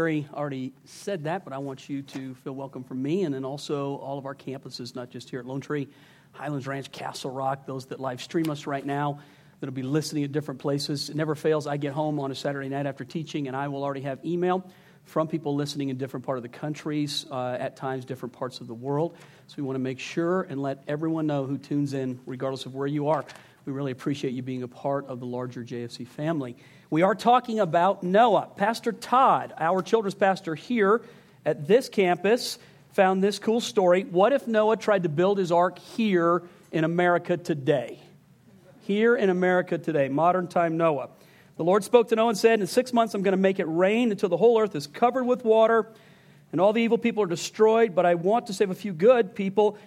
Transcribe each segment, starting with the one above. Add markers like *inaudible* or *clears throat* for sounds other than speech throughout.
Terry already said that, but I want you to feel welcome from me and then also all of our campuses, not just here at Lone Tree, Highlands Ranch, Castle Rock, those that live stream us right now, that'll be listening at different places. It never fails. I get home on a Saturday night after teaching, and I will already have email from people listening in different part of the countries, uh, at times different parts of the world. So we want to make sure and let everyone know who tunes in, regardless of where you are. We really appreciate you being a part of the larger JFC family. We are talking about Noah. Pastor Todd, our children's pastor here at this campus, found this cool story. What if Noah tried to build his ark here in America today? Here in America today, modern time Noah. The Lord spoke to Noah and said, In six months I'm going to make it rain until the whole earth is covered with water and all the evil people are destroyed, but I want to save a few good people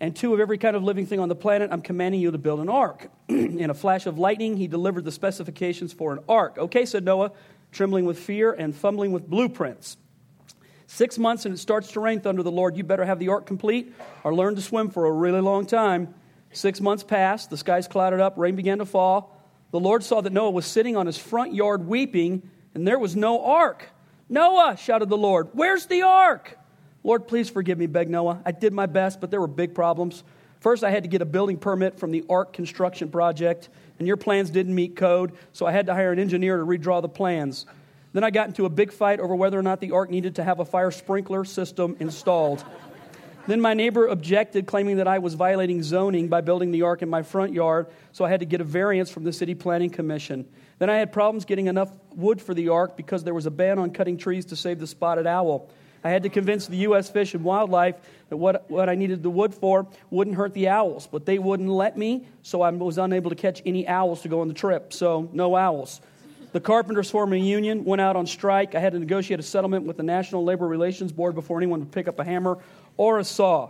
and two of every kind of living thing on the planet, I'm commanding you to build an ark. *clears throat* In a flash of lightning, he delivered the specifications for an ark. Okay, said Noah, trembling with fear and fumbling with blueprints. Six months and it starts to rain, thunder the Lord. You better have the ark complete or learn to swim for a really long time. Six months passed, the skies clouded up, rain began to fall. The Lord saw that Noah was sitting on his front yard weeping, and there was no ark. Noah, shouted the Lord, where's the ark? Lord, please forgive me, begged Noah. I did my best, but there were big problems. First, I had to get a building permit from the Ark construction project, and your plans didn't meet code, so I had to hire an engineer to redraw the plans. Then I got into a big fight over whether or not the Ark needed to have a fire sprinkler system installed. then my neighbor objected, claiming that I was violating zoning by building the Ark in my front yard, so I had to get a variance from the City Planning Commission. Then I had problems getting enough wood for the Ark because there was a ban on cutting trees to save the spotted owl. I had to convince the U.S. Fish and Wildlife that what, what I needed the wood for wouldn't hurt the owls, but they wouldn't let me, so I was unable to catch any owls to go on the trip. So, no owls. The Carpenters Forming Union went out on strike. I had to negotiate a settlement with the National Labor Relations Board before anyone would pick up a hammer or a saw.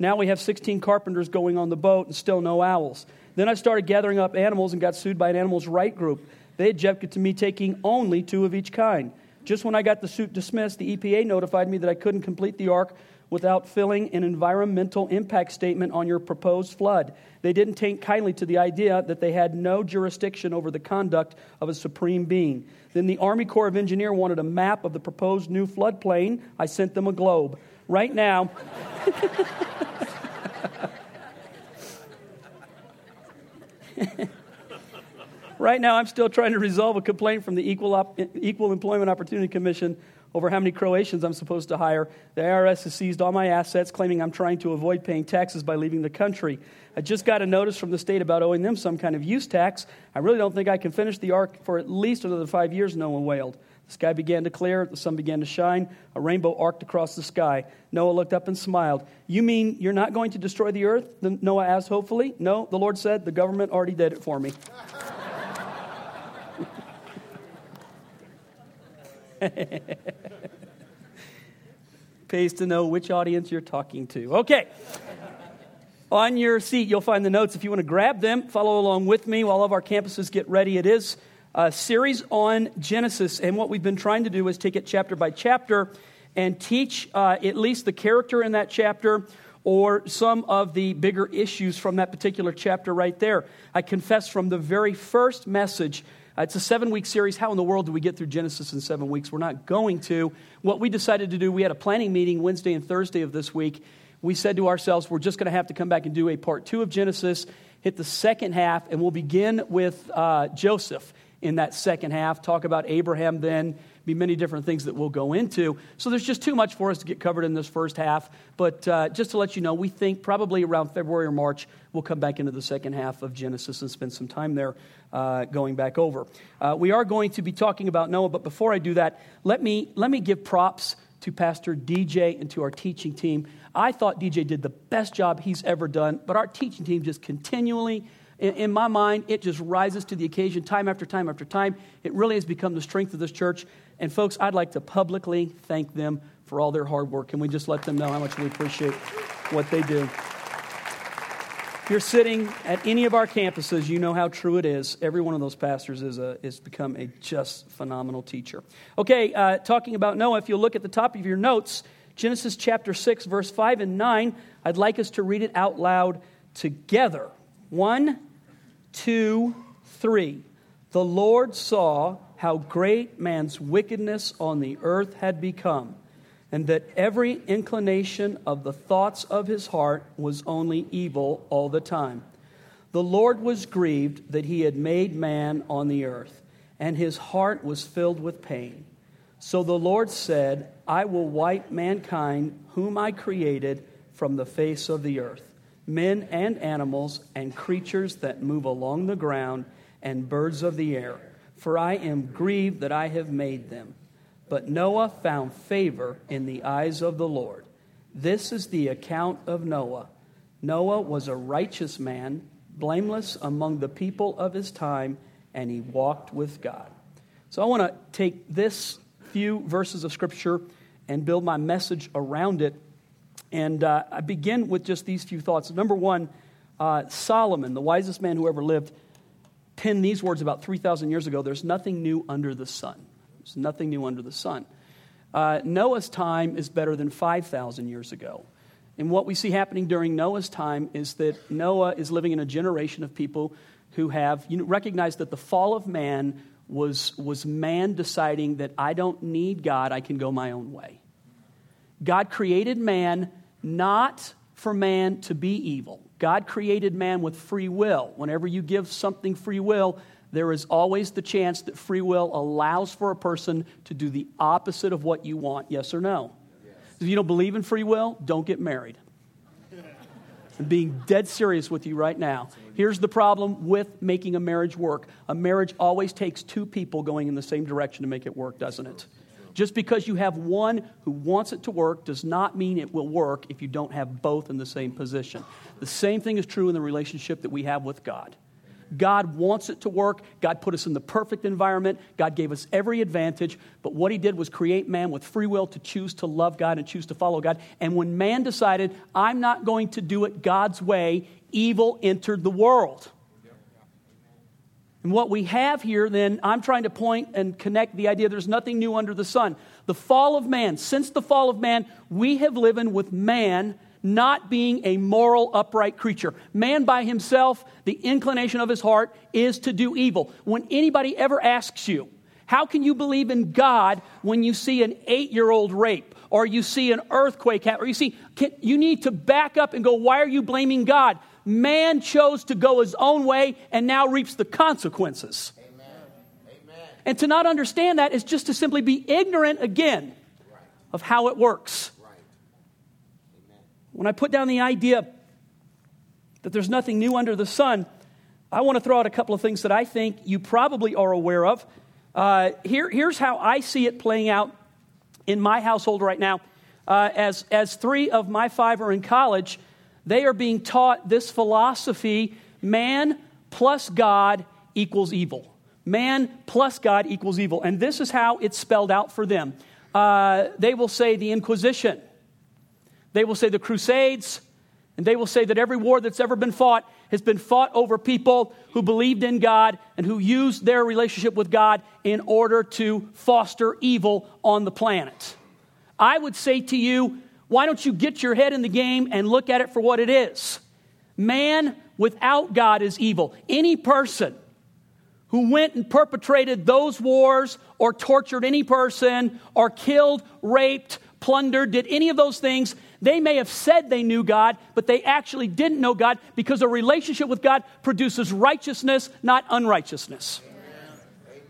Now we have 16 carpenters going on the boat and still no owls. Then I started gathering up animals and got sued by an animals right group. They objected to me taking only two of each kind. Just when I got the suit dismissed, the EPA notified me that I couldn't complete the Ark without filling an environmental impact statement on your proposed flood. They didn't take kindly to the idea that they had no jurisdiction over the conduct of a supreme being. Then the Army Corps of Engineer wanted a map of the proposed new floodplain. I sent them a globe. Right now, *laughs* Right now, I'm still trying to resolve a complaint from the Equal, Op- Equal Employment Opportunity Commission over how many Croatians I'm supposed to hire. The IRS has seized all my assets, claiming I'm trying to avoid paying taxes by leaving the country. I just got a notice from the state about owing them some kind of use tax. I really don't think I can finish the ark for at least another five years, Noah wailed. The sky began to clear, the sun began to shine, a rainbow arced across the sky. Noah looked up and smiled. You mean you're not going to destroy the earth? Noah asked hopefully. No, the Lord said, the government already did it for me. *laughs* Pays to know which audience you're talking to. Okay. On your seat, you'll find the notes. If you want to grab them, follow along with me while all of our campuses get ready. It is a series on Genesis, and what we've been trying to do is take it chapter by chapter and teach uh, at least the character in that chapter or some of the bigger issues from that particular chapter right there. I confess from the very first message it's a seven week series. How in the world do we get through Genesis in seven weeks? We're not going to. What we decided to do, we had a planning meeting Wednesday and Thursday of this week. We said to ourselves, we're just going to have to come back and do a part two of Genesis, hit the second half, and we'll begin with uh, Joseph in that second half, talk about Abraham then be many different things that we'll go into. So there's just too much for us to get covered in this first half. But uh, just to let you know, we think probably around February or March, we'll come back into the second half of Genesis and spend some time there uh, going back over. Uh, we are going to be talking about Noah, but before I do that, let me, let me give props to Pastor DJ and to our teaching team. I thought DJ did the best job he's ever done, but our teaching team just continually in, in, my mind, it just rises to the occasion time after time after time. It really has become the strength of this church. And folks, I'd like to publicly thank them for all their hard work. Can we just let them know how much we appreciate what they do? If you're sitting at any of our campuses, you know how true it is. Every one of those pastors is, a, is become a just phenomenal teacher. Okay, uh, talking about Noah, if you look at the top of your notes, Genesis chapter 6, verse 5 and 9, I'd like us to read it out loud together. One, two, three. The Lord saw how great man's wickedness on the earth had become, and that every inclination of the thoughts of his heart was only evil all the time. The Lord was grieved that he had made man on the earth, and his heart was filled with pain. So the Lord said, I will wipe mankind, whom I created, from the face of the earth, men and animals, and creatures that move along the ground, and birds of the air for I am grieved that I have made them. But Noah found favor in the eyes of the Lord. This is the account of Noah. Noah was a righteous man, blameless among the people of his time, and he walked with God. So I want to take this few verses of Scripture and build my message around it. And uh, I begin with just these few thoughts. Number one, uh, Solomon, the wisest man who ever lived, penned these words about 3,000 years ago there's nothing new under the sun. There's nothing new under the sun. Uh, Noah's time is better than 5,000 years ago. And what we see happening during Noah's time is that Noah is living in a generation of people who have you know, recognized that the fall of man was, was man deciding that I don't need God, I can go my own way. God created man not for man to be evil. God created man with free will. Whenever you give something free will, there is always the chance that free will allows for a person to do the opposite of what you want. Yes or no? Yes. If you don't believe in free will, don't get married. I'm being dead serious with you right now. Here's the problem with making a marriage work a marriage always takes two people going in the same direction to make it work, doesn't it? Just because you have one who wants it to work does not mean it will work if you don't have both in the same position. The same thing is true in the relationship that we have with God. God wants it to work. God put us in the perfect environment. God gave us every advantage. But what He did was create man with free will to choose to love God and choose to follow God. And when man decided, I'm not going to do it God's way, evil entered the world. And what we have here, then, I'm trying to point and connect the idea there's nothing new under the sun. The fall of man, since the fall of man, we have lived with man not being a moral, upright creature. Man by himself, the inclination of his heart is to do evil. When anybody ever asks you, how can you believe in God when you see an eight year old rape? Or you see an earthquake, or you see, can, you need to back up and go, why are you blaming God? Man chose to go his own way and now reaps the consequences. Amen. Amen. And to not understand that is just to simply be ignorant again right. of how it works. Right. When I put down the idea that there's nothing new under the sun, I want to throw out a couple of things that I think you probably are aware of. Uh, here, here's how I see it playing out in my household right now. Uh, as, as three of my five are in college, they are being taught this philosophy man plus God equals evil. Man plus God equals evil. And this is how it's spelled out for them. Uh, they will say the Inquisition, they will say the Crusades, and they will say that every war that's ever been fought has been fought over people who believed in God and who used their relationship with God in order to foster evil on the planet. I would say to you, why don't you get your head in the game and look at it for what it is? Man without God is evil. Any person who went and perpetrated those wars or tortured any person or killed, raped, plundered, did any of those things, they may have said they knew God, but they actually didn't know God because a relationship with God produces righteousness, not unrighteousness.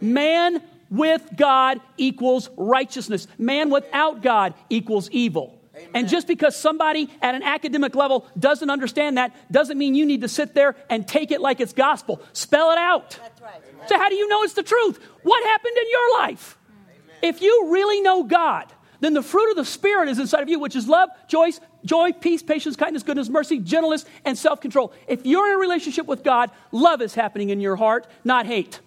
Man with God equals righteousness. Man without God equals evil. And just because somebody at an academic level doesn't understand that doesn't mean you need to sit there and take it like it's gospel. Spell it out. That's right. So, how do you know it's the truth? What happened in your life? Amen. If you really know God, then the fruit of the Spirit is inside of you, which is love, joy, joy, peace, patience, kindness, goodness, mercy, gentleness, and self control. If you're in a relationship with God, love is happening in your heart, not hate.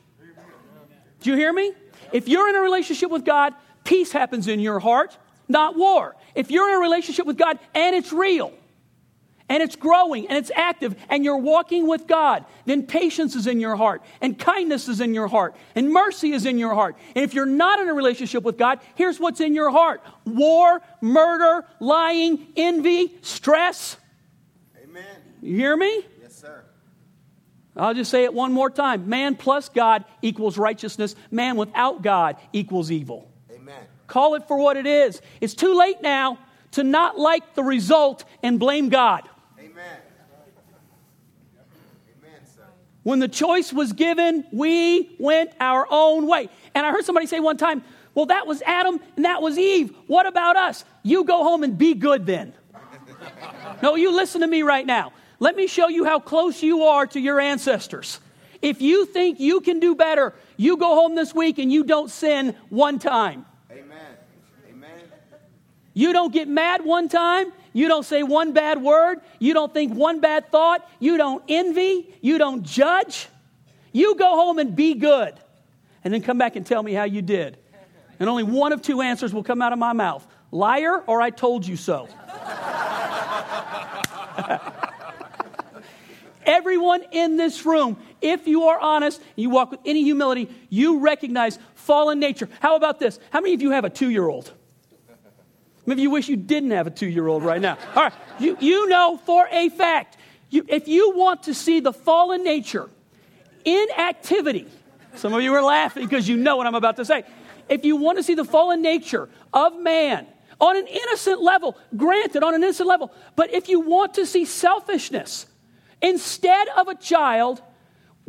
Do you hear me? If you're in a relationship with God, peace happens in your heart, not war. If you're in a relationship with God and it's real, and it's growing and it's active and you're walking with God, then patience is in your heart and kindness is in your heart and mercy is in your heart. And if you're not in a relationship with God, here's what's in your heart war, murder, lying, envy, stress. Amen. You hear me? Yes, sir. I'll just say it one more time. Man plus God equals righteousness. Man without God equals evil. Call it for what it is. It's too late now to not like the result and blame God. Amen. Amen when the choice was given, we went our own way. And I heard somebody say one time, well, that was Adam and that was Eve. What about us? You go home and be good then. *laughs* no, you listen to me right now. Let me show you how close you are to your ancestors. If you think you can do better, you go home this week and you don't sin one time. You don't get mad one time. You don't say one bad word. You don't think one bad thought. You don't envy. You don't judge. You go home and be good. And then come back and tell me how you did. And only one of two answers will come out of my mouth liar or I told you so. *laughs* Everyone in this room, if you are honest, and you walk with any humility, you recognize fallen nature. How about this? How many of you have a two year old? Maybe you wish you didn't have a two year old right now. All right, you, you know for a fact, you, if you want to see the fallen nature in activity, some of you are laughing because you know what I'm about to say. If you want to see the fallen nature of man on an innocent level, granted, on an innocent level, but if you want to see selfishness, instead of a child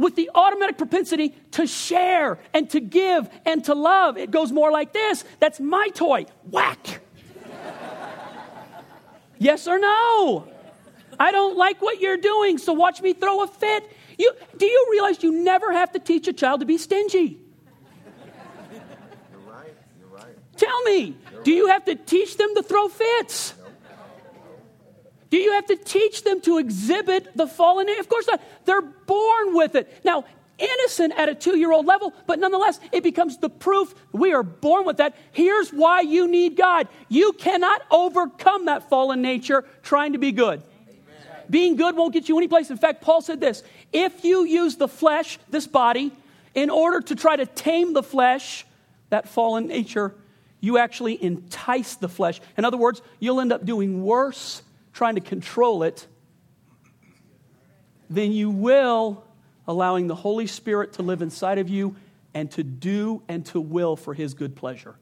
with the automatic propensity to share and to give and to love. It goes more like this that's my toy. Whack. Yes or no? I don't like what you're doing, so watch me throw a fit. You, do you realize you never have to teach a child to be stingy? You're right. You're right. Tell me, you're do you have to teach them to throw fits? Do you have to teach them to exhibit the fallen? Of course not. They're born with it. Now, innocent at a two year old level, but nonetheless, it becomes the proof we are born with that. Here's why you need God. You cannot overcome that fallen nature trying to be good. Amen. Being good won't get you any place. In fact, Paul said this if you use the flesh, this body, in order to try to tame the flesh, that fallen nature, you actually entice the flesh. In other words, you'll end up doing worse trying to control it than you will allowing the Holy Spirit to live inside of you and to do and to will for his good pleasure.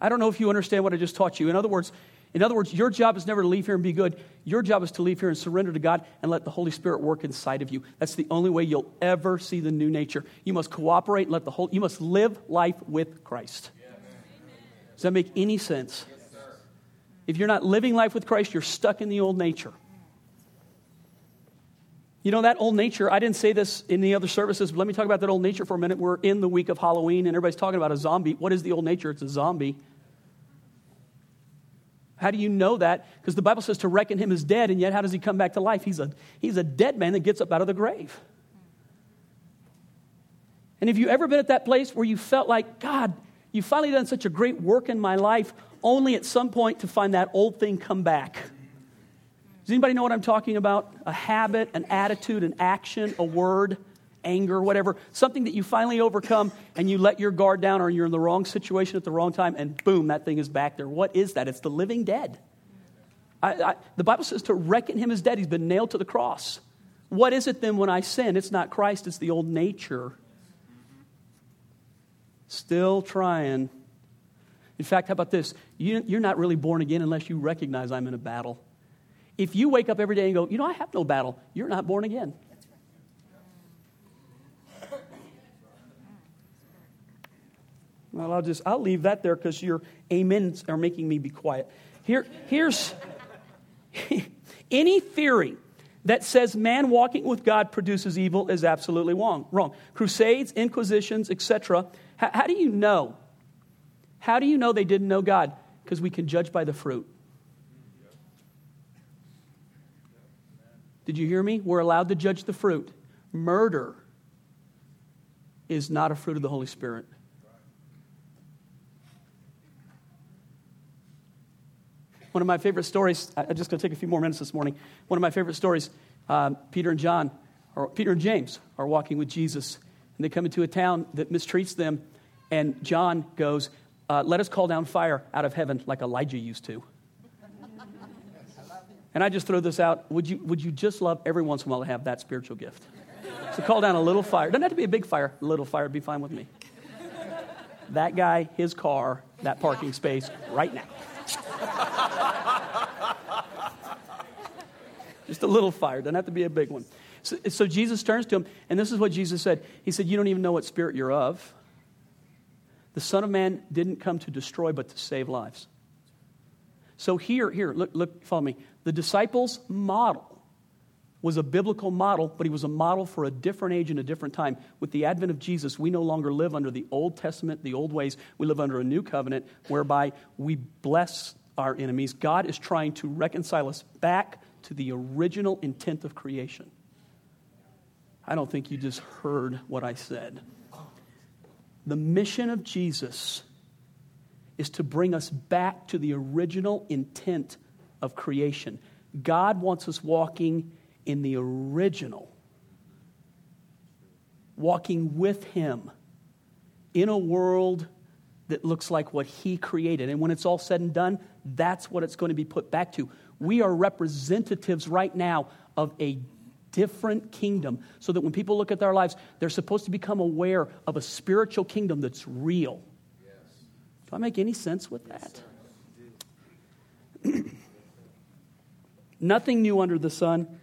I don't know if you understand what I just taught you. In other words, in other words, your job is never to leave here and be good. Your job is to leave here and surrender to God and let the Holy Spirit work inside of you. That's the only way you'll ever see the new nature. You must cooperate and let the whole you must live life with Christ. Does that make any sense? If you're not living life with Christ, you're stuck in the old nature. You know, that old nature, I didn't say this in the other services, but let me talk about that old nature for a minute. We're in the week of Halloween and everybody's talking about a zombie. What is the old nature? It's a zombie. How do you know that? Because the Bible says to reckon him as dead, and yet how does he come back to life? He's a, he's a dead man that gets up out of the grave. And have you ever been at that place where you felt like, God, you've finally done such a great work in my life? only at some point to find that old thing come back. Does anybody know what I'm talking about? A habit, an attitude, an action, a word, anger, whatever. Something that you finally overcome and you let your guard down or you're in the wrong situation at the wrong time and boom, that thing is back there. What is that? It's the living dead. I, I, the Bible says to reckon him as dead. He's been nailed to the cross. What is it then when I sin? It's not Christ, it's the old nature. Still trying in fact, how about this? You, you're not really born again unless you recognize I'm in a battle. If you wake up every day and go, you know, I have no battle, you're not born again. Well, I'll just I'll leave that there because your amens are making me be quiet. Here, here's *laughs* any theory that says man walking with God produces evil is absolutely wrong. Wrong. Crusades, inquisitions, etc. How, how do you know how do you know they didn't know God? Because we can judge by the fruit. Did you hear me? We're allowed to judge the fruit. Murder is not a fruit of the Holy Spirit. One of my favorite stories, I'm just going to take a few more minutes this morning. One of my favorite stories um, Peter and John, or Peter and James, are walking with Jesus, and they come into a town that mistreats them. And John goes, uh, let us call down fire out of heaven like Elijah used to. And I just throw this out. Would you, would you just love every once in a while to have that spiritual gift? So call down a little fire. Doesn't have to be a big fire. A little fire would be fine with me. That guy, his car, that parking space, right now. Just a little fire. Doesn't have to be a big one. So, so Jesus turns to him, and this is what Jesus said. He said, You don't even know what spirit you're of. The Son of Man didn't come to destroy, but to save lives. So here, here, look, look, follow me. The disciples' model was a biblical model, but he was a model for a different age and a different time. With the advent of Jesus, we no longer live under the Old Testament, the old ways. We live under a new covenant whereby we bless our enemies. God is trying to reconcile us back to the original intent of creation. I don't think you just heard what I said. The mission of Jesus is to bring us back to the original intent of creation. God wants us walking in the original, walking with Him in a world that looks like what He created. And when it's all said and done, that's what it's going to be put back to. We are representatives right now of a different kingdom so that when people look at their lives, they're supposed to become aware of a spiritual kingdom that's real. Do I make any sense with that? Yes, *clears throat* Nothing new under the sun.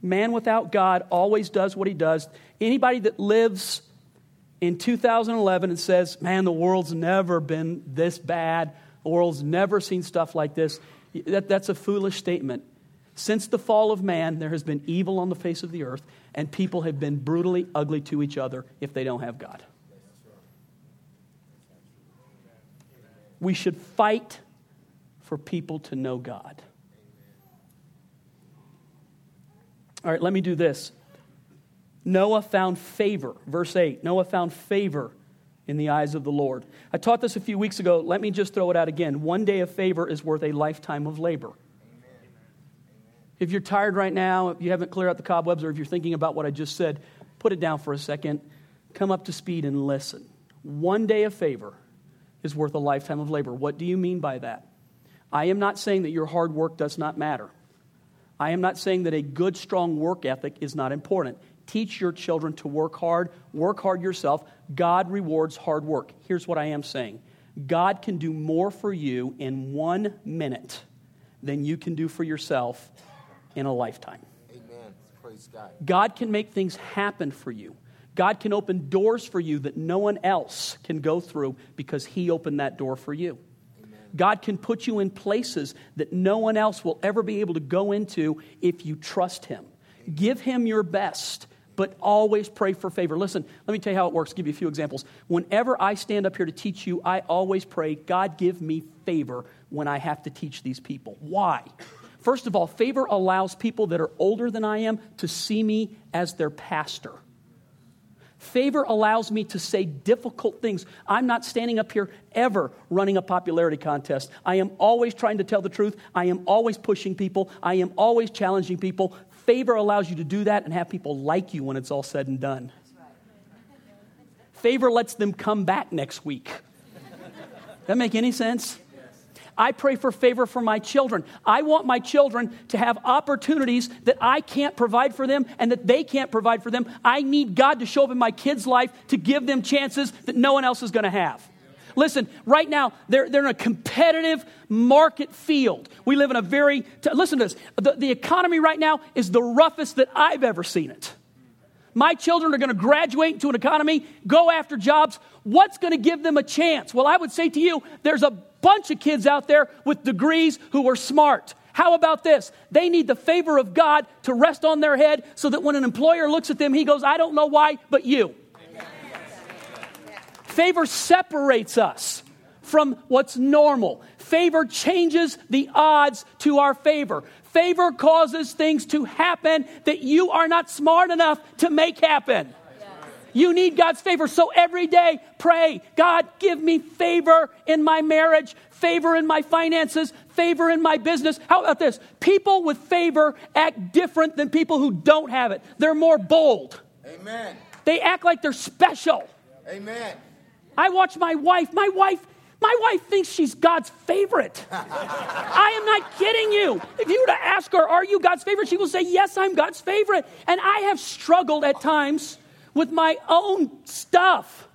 Man without God always does what he does. Anybody that lives in 2011 and says, Man, the world's never been this bad, the world's never seen stuff like this, that, that's a foolish statement. Since the fall of man, there has been evil on the face of the earth, and people have been brutally ugly to each other if they don't have God. We should fight for people to know God. All right, let me do this. Noah found favor. Verse 8 Noah found favor in the eyes of the Lord. I taught this a few weeks ago. Let me just throw it out again. One day of favor is worth a lifetime of labor. If you're tired right now, if you haven't cleared out the cobwebs, or if you're thinking about what I just said, put it down for a second. Come up to speed and listen. One day of favor is worth a lifetime of labor. What do you mean by that? I am not saying that your hard work does not matter. I am not saying that a good, strong work ethic is not important. Teach your children to work hard, work hard yourself. God rewards hard work. Here's what I am saying God can do more for you in one minute than you can do for yourself in a lifetime. Amen. Praise God. God can make things happen for you. God can open doors for you that no one else can go through because He opened that door for you. God can put you in places that no one else will ever be able to go into if you trust Him. Give Him your best, but always pray for favor. Listen, let me tell you how it works. I'll give you a few examples. Whenever I stand up here to teach you, I always pray, God, give me favor when I have to teach these people. Why? First of all, favor allows people that are older than I am to see me as their pastor. Favor allows me to say difficult things. I'm not standing up here ever running a popularity contest. I am always trying to tell the truth. I am always pushing people. I am always challenging people. Favor allows you to do that and have people like you when it's all said and done. Favor lets them come back next week. That make any sense? I pray for favor for my children. I want my children to have opportunities that I can't provide for them and that they can't provide for them. I need God to show up in my kids' life to give them chances that no one else is going to have. Listen, right now, they're, they're in a competitive market field. We live in a very, t- listen to this, the, the economy right now is the roughest that I've ever seen it. My children are going to graduate into an economy, go after jobs. What's going to give them a chance? Well, I would say to you, there's a bunch of kids out there with degrees who are smart. How about this? They need the favor of God to rest on their head so that when an employer looks at them, he goes, I don't know why, but you. Favor separates us from what's normal. Favor changes the odds to our favor. Favor causes things to happen that you are not smart enough to make happen. You need God's favor. So every day, pray, God, give me favor in my marriage, favor in my finances, favor in my business. How about this? People with favor act different than people who don't have it. They're more bold. Amen. They act like they're special. Amen. I watch my wife. My wife My wife thinks she's God's favorite. *laughs* I am not kidding you. If you were to ask her, Are you God's favorite? She will say, Yes, I'm God's favorite. And I have struggled at times with my own stuff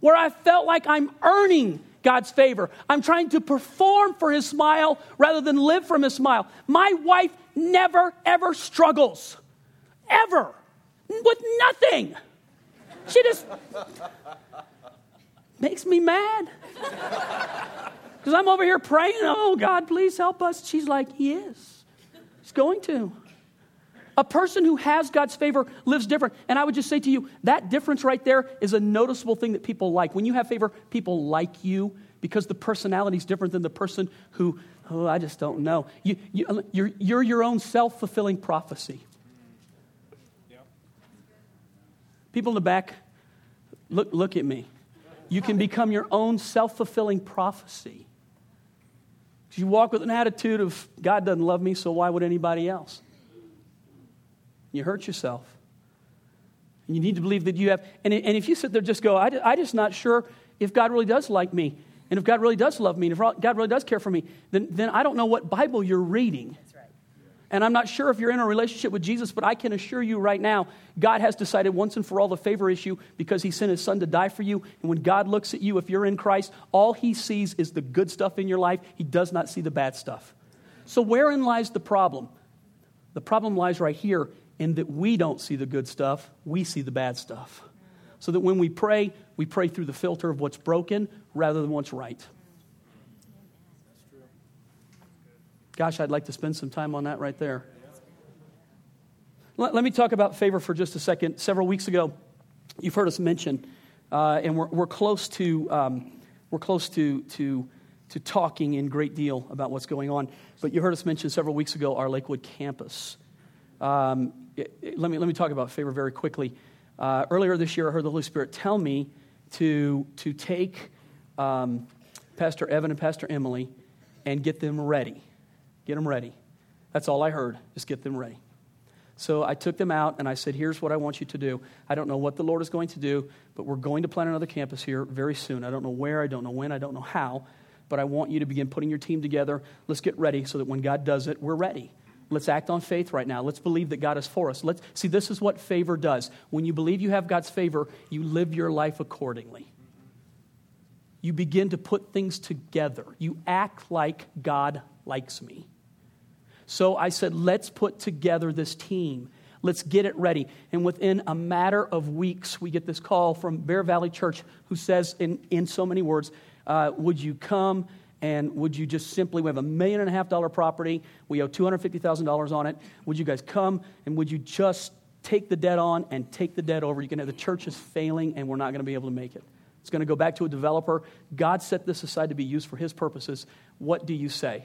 where I felt like I'm earning God's favor. I'm trying to perform for His smile rather than live from His smile. My wife never, ever struggles. Ever. With nothing. She just makes me mad. Because I'm over here praying, oh, God, please help us. She's like, He is. He's going to. A person who has God's favor lives different. And I would just say to you, that difference right there is a noticeable thing that people like. When you have favor, people like you because the personality is different than the person who, oh, I just don't know. You, you, you're, you're your own self fulfilling prophecy. People in the back, look, look at me. You can become your own self fulfilling prophecy. You walk with an attitude of, God doesn't love me, so why would anybody else? You hurt yourself. You need to believe that you have, and, and if you sit there just go, I, I just not sure if God really does like me, and if God really does love me, and if God really does care for me, then, then I don't know what Bible you're reading. And I'm not sure if you're in a relationship with Jesus, but I can assure you right now, God has decided once and for all the favor issue because He sent His Son to die for you. And when God looks at you, if you're in Christ, all He sees is the good stuff in your life. He does not see the bad stuff. So, wherein lies the problem? The problem lies right here in that we don't see the good stuff, we see the bad stuff. So that when we pray, we pray through the filter of what's broken rather than what's right. Gosh, I'd like to spend some time on that right there. Let, let me talk about favor for just a second. Several weeks ago, you've heard us mention, uh, and we're, we're close to um, we're close to, to to talking in great deal about what's going on. But you heard us mention several weeks ago our Lakewood campus. Um, let me let me talk about favor very quickly. Uh, earlier this year, I heard the Holy Spirit tell me to to take um, Pastor Evan and Pastor Emily and get them ready Get them ready. That's all I heard. Just get them ready. So I took them out and I said, Here's what I want you to do. I don't know what the Lord is going to do, but we're going to plan another campus here very soon. I don't know where, I don't know when, I don't know how, but I want you to begin putting your team together. Let's get ready so that when God does it, we're ready. Let's act on faith right now. Let's believe that God is for us. Let's see this is what favor does. When you believe you have God's favor, you live your life accordingly. You begin to put things together. You act like God likes me. So I said, let's put together this team. Let's get it ready. And within a matter of weeks, we get this call from Bear Valley Church who says, in, in so many words, uh, Would you come and would you just simply, we have a million and a half dollar property, we owe $250,000 on it. Would you guys come and would you just take the debt on and take the debt over? You can have the church is failing and we're not going to be able to make it. It's going to go back to a developer. God set this aside to be used for his purposes. What do you say?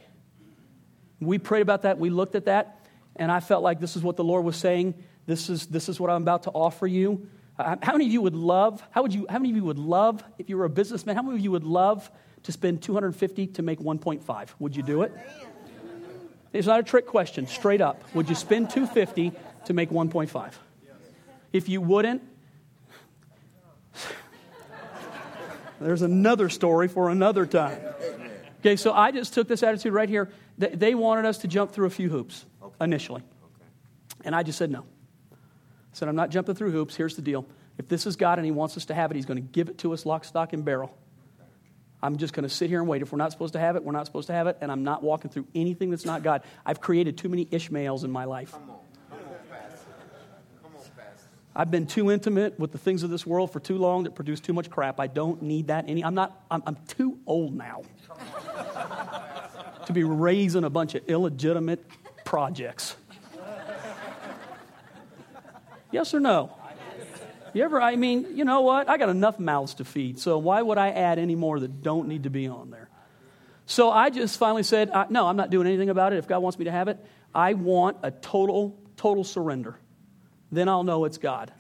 We prayed about that. We looked at that. And I felt like this is what the Lord was saying. This is, this is what I'm about to offer you. How many of you would love, how, would you, how many of you would love, if you were a businessman, how many of you would love to spend 250 to make 1.5? Would you do it? It's not a trick question, straight up. Would you spend 250 to make 1.5? If you wouldn't, there's another story for another time. Okay, so I just took this attitude right here. They wanted us to jump through a few hoops initially. And I just said no. I said, I'm not jumping through hoops. Here's the deal. If this is God and He wants us to have it, He's going to give it to us lock, stock, and barrel. I'm just going to sit here and wait. If we're not supposed to have it, we're not supposed to have it, and I'm not walking through anything that's not God. I've created too many Ishmaels in my life. Come on. Come on, Come on, I've been too intimate with the things of this world for too long that produce too much crap. I don't need that any. I'm not. I'm, I'm too old now to be raising a bunch of illegitimate projects. Yes or no? You ever, I mean, you know what? I got enough mouths to feed, so why would I add any more that don't need to be on there? So I just finally said, no, I'm not doing anything about it. If God wants me to have it, I want a total, total surrender. Then I'll know it's God.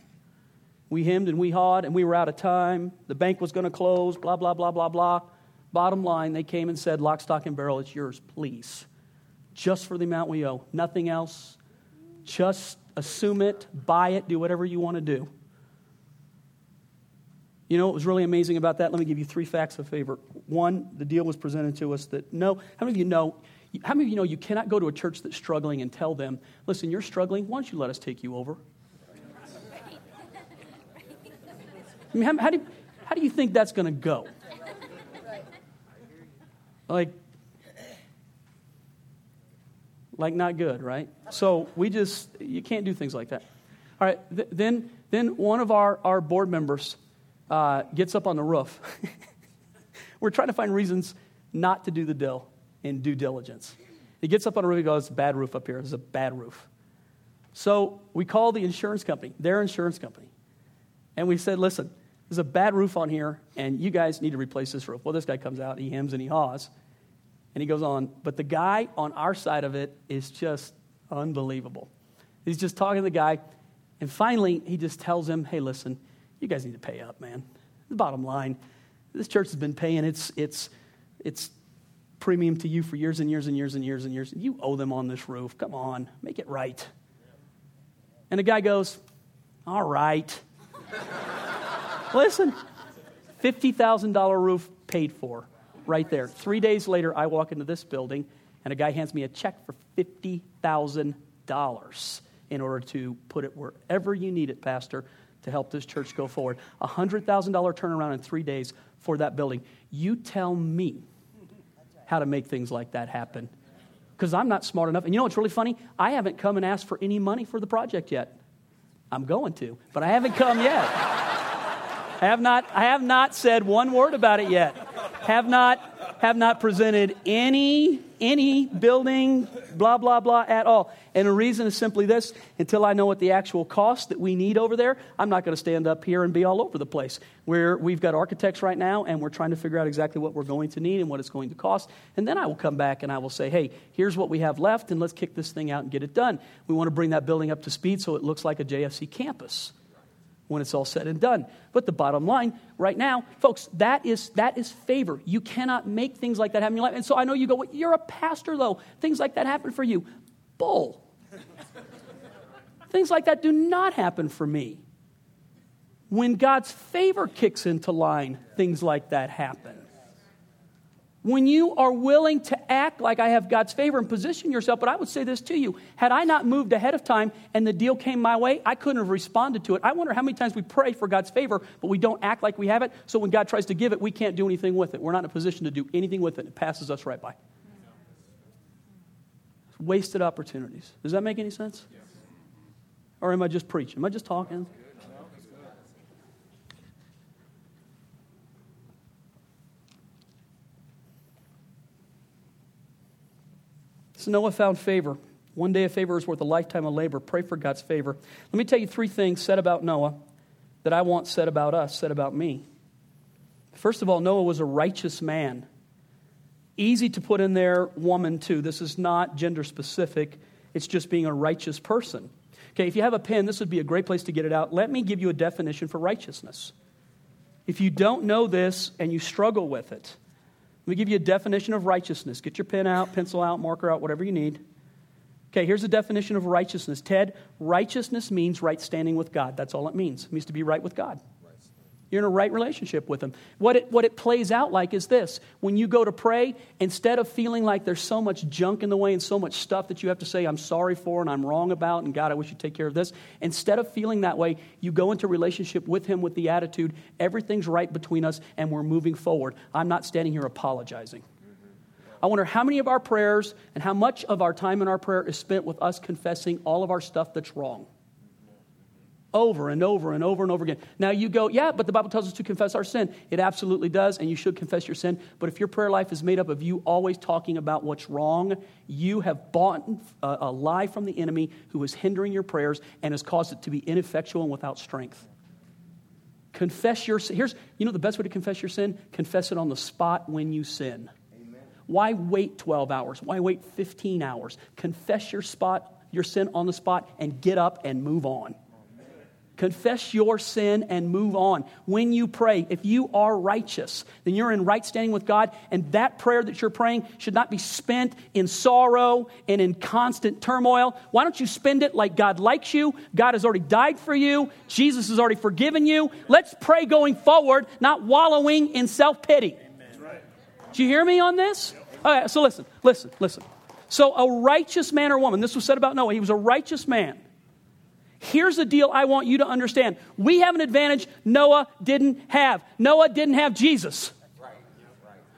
We hemmed and we hawed, and we were out of time. The bank was going to close, blah, blah, blah, blah, blah. Bottom line, they came and said, Lock, stock, and barrel, it's yours, please. Just for the amount we owe. Nothing else. Just assume it, buy it, do whatever you want to do. You know what was really amazing about that? Let me give you three facts of favor. One, the deal was presented to us that no, how many of you know? How many of you know you cannot go to a church that's struggling and tell them, listen, you're struggling, why don't you let us take you over? I mean, how, how, do, how do you think that's going to go? Like, like not good, right? So we just, you can't do things like that. All right, th- then, then one of our, our board members uh, gets up on the roof. *laughs* We're trying to find reasons not to do the deal in due diligence. He gets up on the roof, he goes, bad roof up here. It's a bad roof. So we call the insurance company, their insurance company, and we said, listen, there's a bad roof on here, and you guys need to replace this roof. Well, this guy comes out, he hems and he haws, and he goes on. But the guy on our side of it is just unbelievable. He's just talking to the guy, and finally, he just tells him, hey, listen, you guys need to pay up, man. The bottom line, this church has been paying its, its, its premium to you for years and years and years and years and years. You owe them on this roof. Come on, make it right. And the guy goes, All right. *laughs* Listen, $50,000 roof paid for right there. Three days later, I walk into this building, and a guy hands me a check for $50,000 in order to put it wherever you need it, Pastor, to help this church go forward. A $100,000 turnaround in three days for that building. You tell me how to make things like that happen. Because I'm not smart enough. And you know what's really funny? I haven't come and asked for any money for the project yet. I'm going to, but I haven't come yet. I have not, I have not said one word about it yet. Have not, have not presented any, any building, blah, blah, blah at all. And the reason is simply this until I know what the actual cost that we need over there, I'm not going to stand up here and be all over the place. Where we've got architects right now, and we're trying to figure out exactly what we're going to need and what it's going to cost. And then I will come back and I will say, hey, here's what we have left, and let's kick this thing out and get it done. We want to bring that building up to speed so it looks like a JFC campus when it's all said and done. But the bottom line, right now, folks, that is that is favor. You cannot make things like that happen in your life. And so I know you go, well, you're a pastor though. Things like that happen for you. Bull. things like that do not happen for me. When God's favor kicks into line, things like that happen. When you are willing to act like I have God's favor and position yourself, but I would say this to you had I not moved ahead of time and the deal came my way, I couldn't have responded to it. I wonder how many times we pray for God's favor, but we don't act like we have it. So when God tries to give it, we can't do anything with it. We're not in a position to do anything with it. It passes us right by. Wasted opportunities. Does that make any sense? Or am I just preaching? Am I just talking? So Noah found favor. One day of favor is worth a lifetime of labor. Pray for God's favor. Let me tell you three things said about Noah that I want said about us, said about me. First of all, Noah was a righteous man. Easy to put in there, woman too. This is not gender specific, it's just being a righteous person. Okay, if you have a pen, this would be a great place to get it out. Let me give you a definition for righteousness. If you don't know this and you struggle with it, let me give you a definition of righteousness. Get your pen out, pencil out, marker out, whatever you need. Okay, here's a definition of righteousness. Ted, righteousness means right standing with God. That's all it means. It means to be right with God. You're in a right relationship with Him. What it, what it plays out like is this when you go to pray, instead of feeling like there's so much junk in the way and so much stuff that you have to say, I'm sorry for and I'm wrong about, and God, I wish you'd take care of this, instead of feeling that way, you go into relationship with Him with the attitude, everything's right between us and we're moving forward. I'm not standing here apologizing. I wonder how many of our prayers and how much of our time in our prayer is spent with us confessing all of our stuff that's wrong over and over and over and over again. Now you go, yeah, but the Bible tells us to confess our sin. It absolutely does, and you should confess your sin. But if your prayer life is made up of you always talking about what's wrong, you have bought a, a lie from the enemy who is hindering your prayers and has caused it to be ineffectual and without strength. Confess your sin. Here's, you know, the best way to confess your sin? Confess it on the spot when you sin. Amen. Why wait 12 hours? Why wait 15 hours? Confess your spot, your sin on the spot, and get up and move on Confess your sin and move on. When you pray, if you are righteous, then you're in right standing with God, and that prayer that you're praying should not be spent in sorrow and in constant turmoil. Why don't you spend it like God likes you? God has already died for you, Jesus has already forgiven you. Let's pray going forward, not wallowing in self pity. Do you hear me on this? Okay, so listen, listen, listen. So, a righteous man or woman, this was said about Noah, he was a righteous man. Here's the deal I want you to understand. We have an advantage Noah didn't have. Noah didn't have Jesus.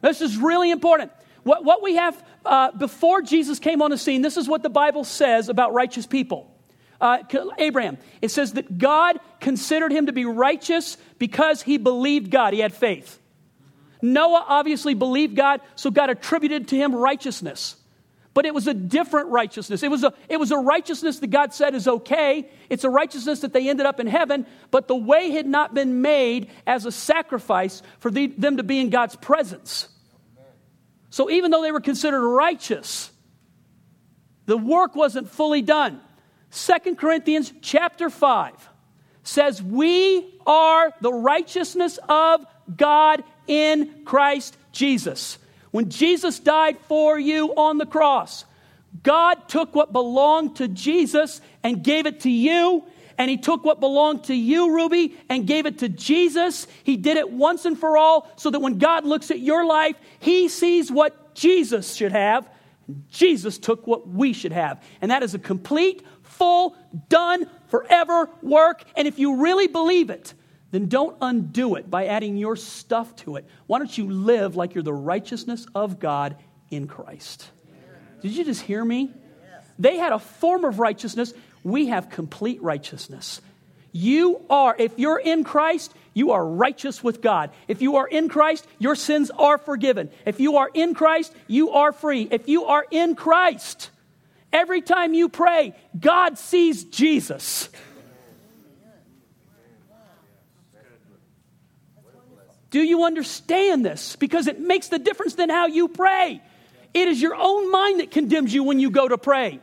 This is really important. What, what we have uh, before Jesus came on the scene, this is what the Bible says about righteous people. Uh, Abraham, it says that God considered him to be righteous because he believed God. He had faith. Noah obviously believed God, so God attributed to him righteousness. But it was a different righteousness. It was a, it was a righteousness that God said is okay. It's a righteousness that they ended up in heaven, but the way had not been made as a sacrifice for the, them to be in God's presence. So even though they were considered righteous, the work wasn't fully done. Second Corinthians chapter 5 says, We are the righteousness of God in Christ Jesus. When Jesus died for you on the cross, God took what belonged to Jesus and gave it to you. And he took what belonged to you, Ruby, and gave it to Jesus. He did it once and for all so that when God looks at your life, he sees what Jesus should have. Jesus took what we should have. And that is a complete, full, done, forever work. And if you really believe it, then don't undo it by adding your stuff to it. Why don't you live like you're the righteousness of God in Christ? Did you just hear me? They had a form of righteousness. We have complete righteousness. You are, if you're in Christ, you are righteous with God. If you are in Christ, your sins are forgiven. If you are in Christ, you are free. If you are in Christ, every time you pray, God sees Jesus. Do you understand this? Because it makes the difference in how you pray. It is your own mind that condemns you when you go to pray.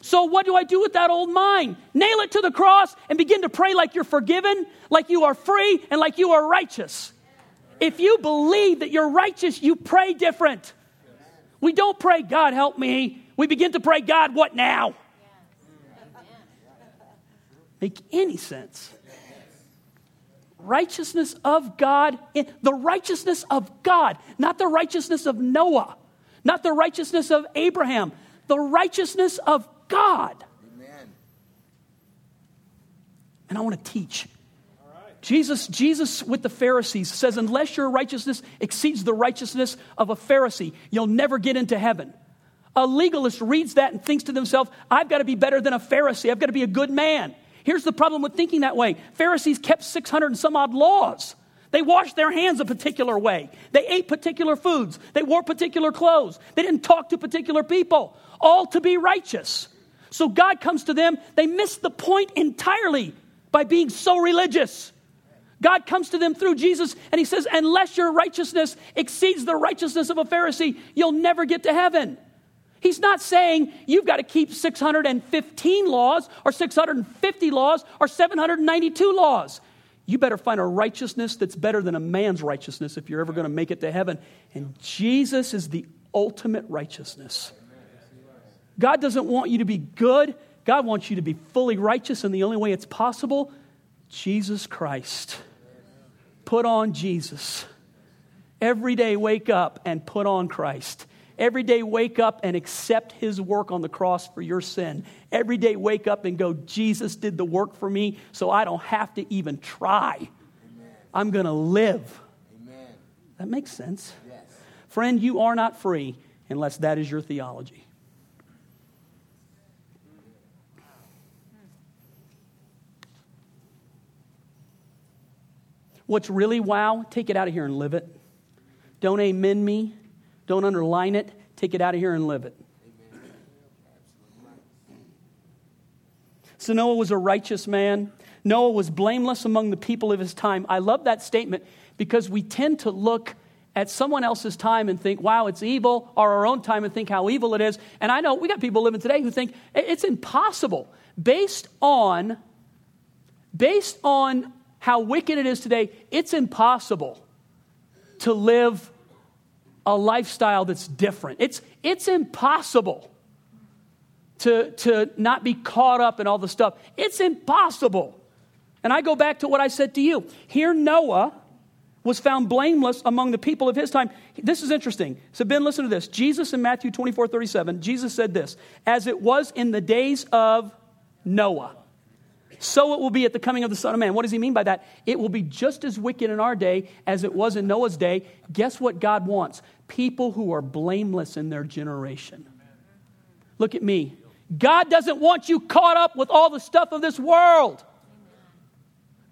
So, what do I do with that old mind? Nail it to the cross and begin to pray like you're forgiven, like you are free, and like you are righteous. If you believe that you're righteous, you pray different. We don't pray, God, help me. We begin to pray, God, what now? Make any sense? Righteousness of God, the righteousness of God, not the righteousness of Noah, not the righteousness of Abraham, the righteousness of God. Amen. And I want to teach. Jesus, Jesus with the Pharisees says, unless your righteousness exceeds the righteousness of a Pharisee, you'll never get into heaven. A legalist reads that and thinks to themselves, I've got to be better than a Pharisee. I've got to be a good man. Here's the problem with thinking that way Pharisees kept 600 and some odd laws. They washed their hands a particular way. They ate particular foods. They wore particular clothes. They didn't talk to particular people, all to be righteous. So God comes to them. They miss the point entirely by being so religious. God comes to them through Jesus and he says, Unless your righteousness exceeds the righteousness of a Pharisee, you'll never get to heaven. He's not saying you've got to keep 615 laws or 650 laws or 792 laws. You better find a righteousness that's better than a man's righteousness if you're ever going to make it to heaven. And Jesus is the ultimate righteousness. God doesn't want you to be good, God wants you to be fully righteous, and the only way it's possible, Jesus Christ. Put on Jesus. Every day, wake up and put on Christ. Every day, wake up and accept his work on the cross for your sin. Every day, wake up and go, Jesus did the work for me, so I don't have to even try. Amen. I'm going to live. Amen. That makes sense. Yes. Friend, you are not free unless that is your theology. What's really wow, take it out of here and live it. Don't amen me. Don't underline it. Take it out of here and live it. So Noah was a righteous man. Noah was blameless among the people of his time. I love that statement because we tend to look at someone else's time and think, wow, it's evil, or our own time and think how evil it is. And I know we got people living today who think it's impossible based on based on how wicked it is today, it's impossible to live a lifestyle that's different. It's, it's impossible to, to not be caught up in all the stuff. It's impossible. And I go back to what I said to you. Here, Noah was found blameless among the people of his time. This is interesting. So, Ben, listen to this. Jesus in Matthew 24 37, Jesus said this As it was in the days of Noah, so it will be at the coming of the Son of Man. What does he mean by that? It will be just as wicked in our day as it was in Noah's day. Guess what God wants? People who are blameless in their generation. Look at me. God doesn't want you caught up with all the stuff of this world.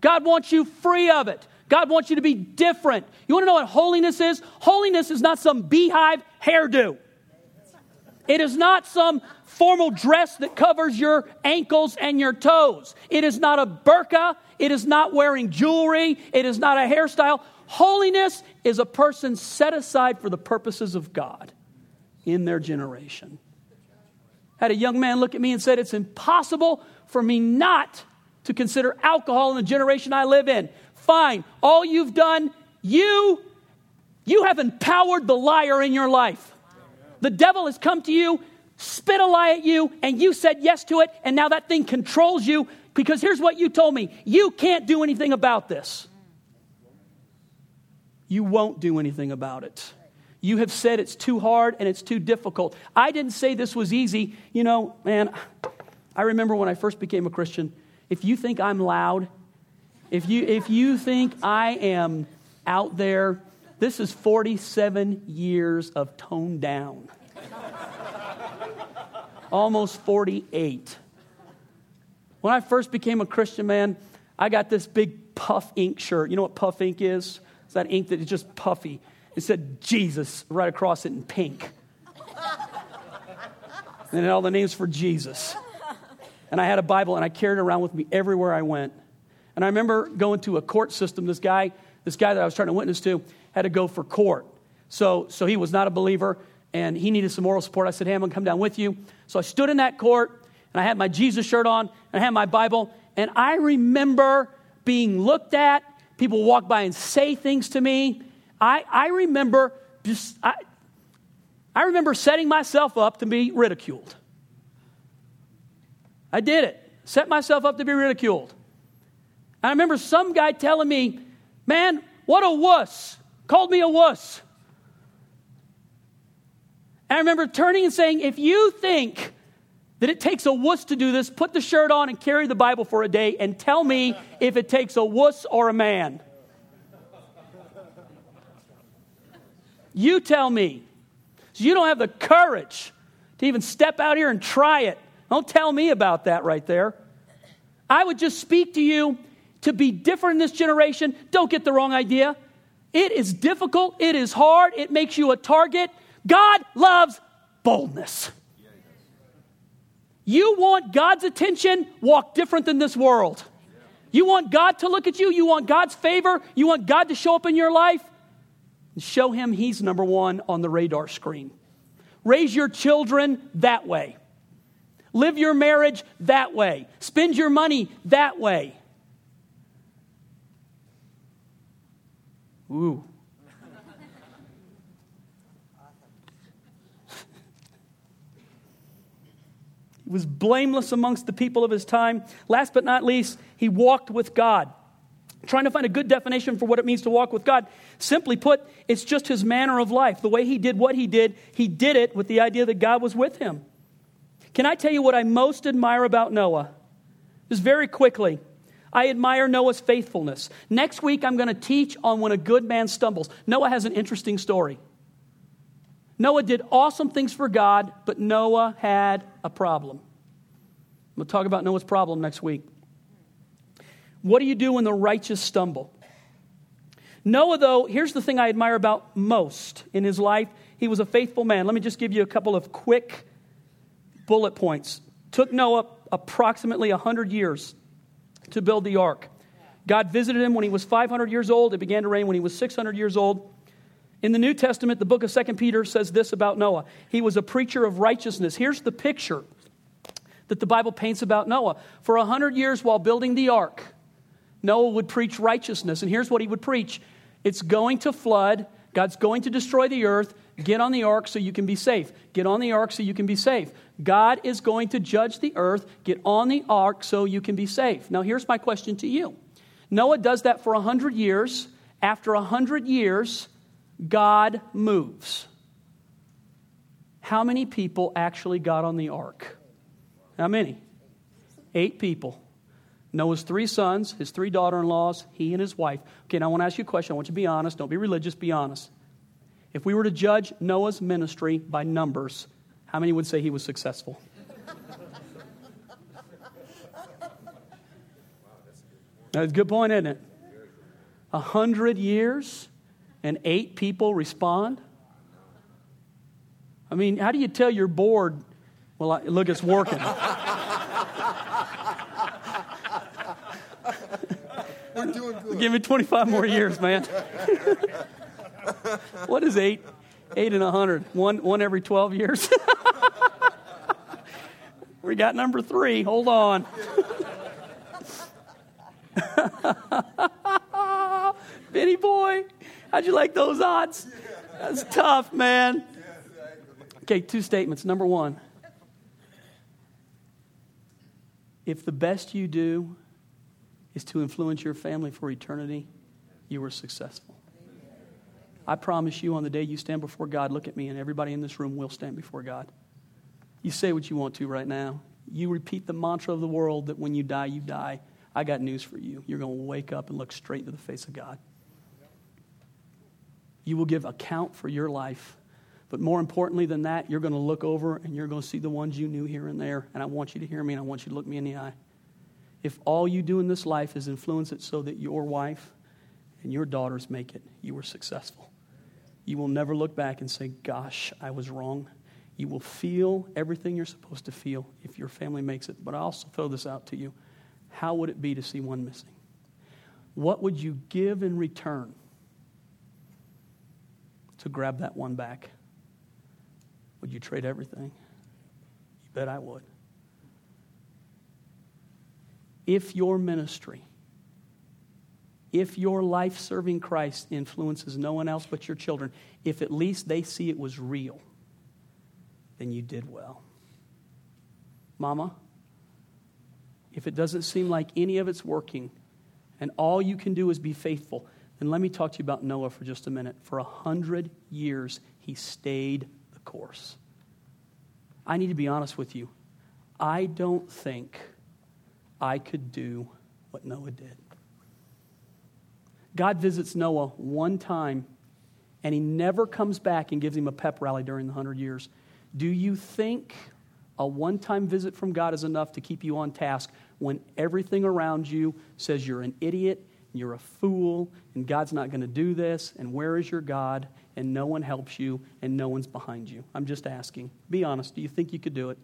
God wants you free of it. God wants you to be different. You want to know what holiness is? Holiness is not some beehive hairdo. It is not some formal dress that covers your ankles and your toes. It is not a burqa. It is not wearing jewelry. It is not a hairstyle. Holiness is a person set aside for the purposes of God in their generation. had a young man look at me and said, It's impossible for me not to consider alcohol in the generation I live in. Fine. All you've done, you you have empowered the liar in your life. The devil has come to you, spit a lie at you, and you said yes to it, and now that thing controls you because here's what you told me you can't do anything about this. You won't do anything about it. You have said it's too hard and it's too difficult. I didn't say this was easy. You know, man, I remember when I first became a Christian, if you think I'm loud, if you, if you think I am out there, this is 47 years of toned down. Almost 48. When I first became a Christian man, I got this big puff ink shirt. You know what puff ink is? It's that ink that is just puffy. It said Jesus right across it in pink. and all the names for Jesus and I had a Bible and I carried it around with me everywhere I went. And I remember going to a court system. This guy, this guy that I was trying to witness to, had to go for court. So, so he was not a believer and he needed some moral support. I said, Hey, I'm gonna come down with you. So I stood in that court and I had my Jesus shirt on and I had my Bible. And I remember being looked at. People walk by and say things to me. I, I remember just, I, I remember setting myself up to be ridiculed. I did it. Set myself up to be ridiculed. I remember some guy telling me, Man, what a wuss. Called me a wuss. And I remember turning and saying, If you think that it takes a wuss to do this, put the shirt on and carry the Bible for a day and tell me if it takes a wuss or a man. You tell me. So you don't have the courage to even step out here and try it. Don't tell me about that right there. I would just speak to you to be different in this generation. Don't get the wrong idea. It is difficult, it is hard, it makes you a target. God loves boldness. You want God's attention, walk different than this world. You want God to look at you, you want God's favor, you want God to show up in your life. Show him he's number one on the radar screen. Raise your children that way. Live your marriage that way. Spend your money that way. Ooh. Was blameless amongst the people of his time. Last but not least, he walked with God. Trying to find a good definition for what it means to walk with God. Simply put, it's just his manner of life. The way he did what he did, he did it with the idea that God was with him. Can I tell you what I most admire about Noah? Just very quickly. I admire Noah's faithfulness. Next week, I'm going to teach on when a good man stumbles. Noah has an interesting story. Noah did awesome things for God, but Noah had a problem. I'm going to talk about Noah's problem next week. What do you do when the righteous stumble? Noah, though, here's the thing I admire about most in his life. He was a faithful man. Let me just give you a couple of quick bullet points. Took Noah approximately 100 years to build the ark. God visited him when he was 500 years old. It began to rain when he was 600 years old. In the New Testament, the book of 2 Peter says this about Noah He was a preacher of righteousness. Here's the picture that the Bible paints about Noah. For a 100 years while building the ark, Noah would preach righteousness. And here's what he would preach it's going to flood. God's going to destroy the earth. Get on the ark so you can be safe. Get on the ark so you can be safe. God is going to judge the earth. Get on the ark so you can be safe. Now, here's my question to you Noah does that for 100 years. After 100 years, God moves. How many people actually got on the ark? How many? Eight people. Noah's three sons, his three daughter in laws, he and his wife. Okay, now I want to ask you a question. I want you to be honest. Don't be religious, be honest. If we were to judge Noah's ministry by numbers, how many would say he was successful? That's a good point, isn't it? A hundred years and eight people respond? I mean, how do you tell you're bored? Well, I, look, it's working. *laughs* We're doing good. Give me 25 more years, man. *laughs* what is eight? Eight and a hundred. One, one every 12 years. *laughs* we got number three. Hold on. Benny boy, how'd you like those odds? That's tough, man. Okay, two statements. Number one if the best you do is to influence your family for eternity, you were successful. I promise you, on the day you stand before God, look at me, and everybody in this room will stand before God. You say what you want to right now. You repeat the mantra of the world that when you die, you die. I got news for you. You're going to wake up and look straight into the face of God. You will give account for your life. But more importantly than that, you're going to look over and you're going to see the ones you knew here and there. And I want you to hear me and I want you to look me in the eye. If all you do in this life is influence it so that your wife and your daughters make it, you were successful. You will never look back and say, Gosh, I was wrong. You will feel everything you're supposed to feel if your family makes it. But I also throw this out to you. How would it be to see one missing? What would you give in return to grab that one back? Would you trade everything? You bet I would. If your ministry, if your life serving Christ influences no one else but your children, if at least they see it was real, then you did well. Mama, if it doesn't seem like any of it's working and all you can do is be faithful, then let me talk to you about Noah for just a minute. For a hundred years, he stayed the course. I need to be honest with you. I don't think I could do what Noah did. God visits Noah one time, and he never comes back and gives him a pep rally during the hundred years. Do you think a one time visit from God is enough to keep you on task when everything around you says you're an idiot, you're a fool, and God's not going to do this, and where is your God, and no one helps you, and no one's behind you? I'm just asking. Be honest. Do you think you could do it?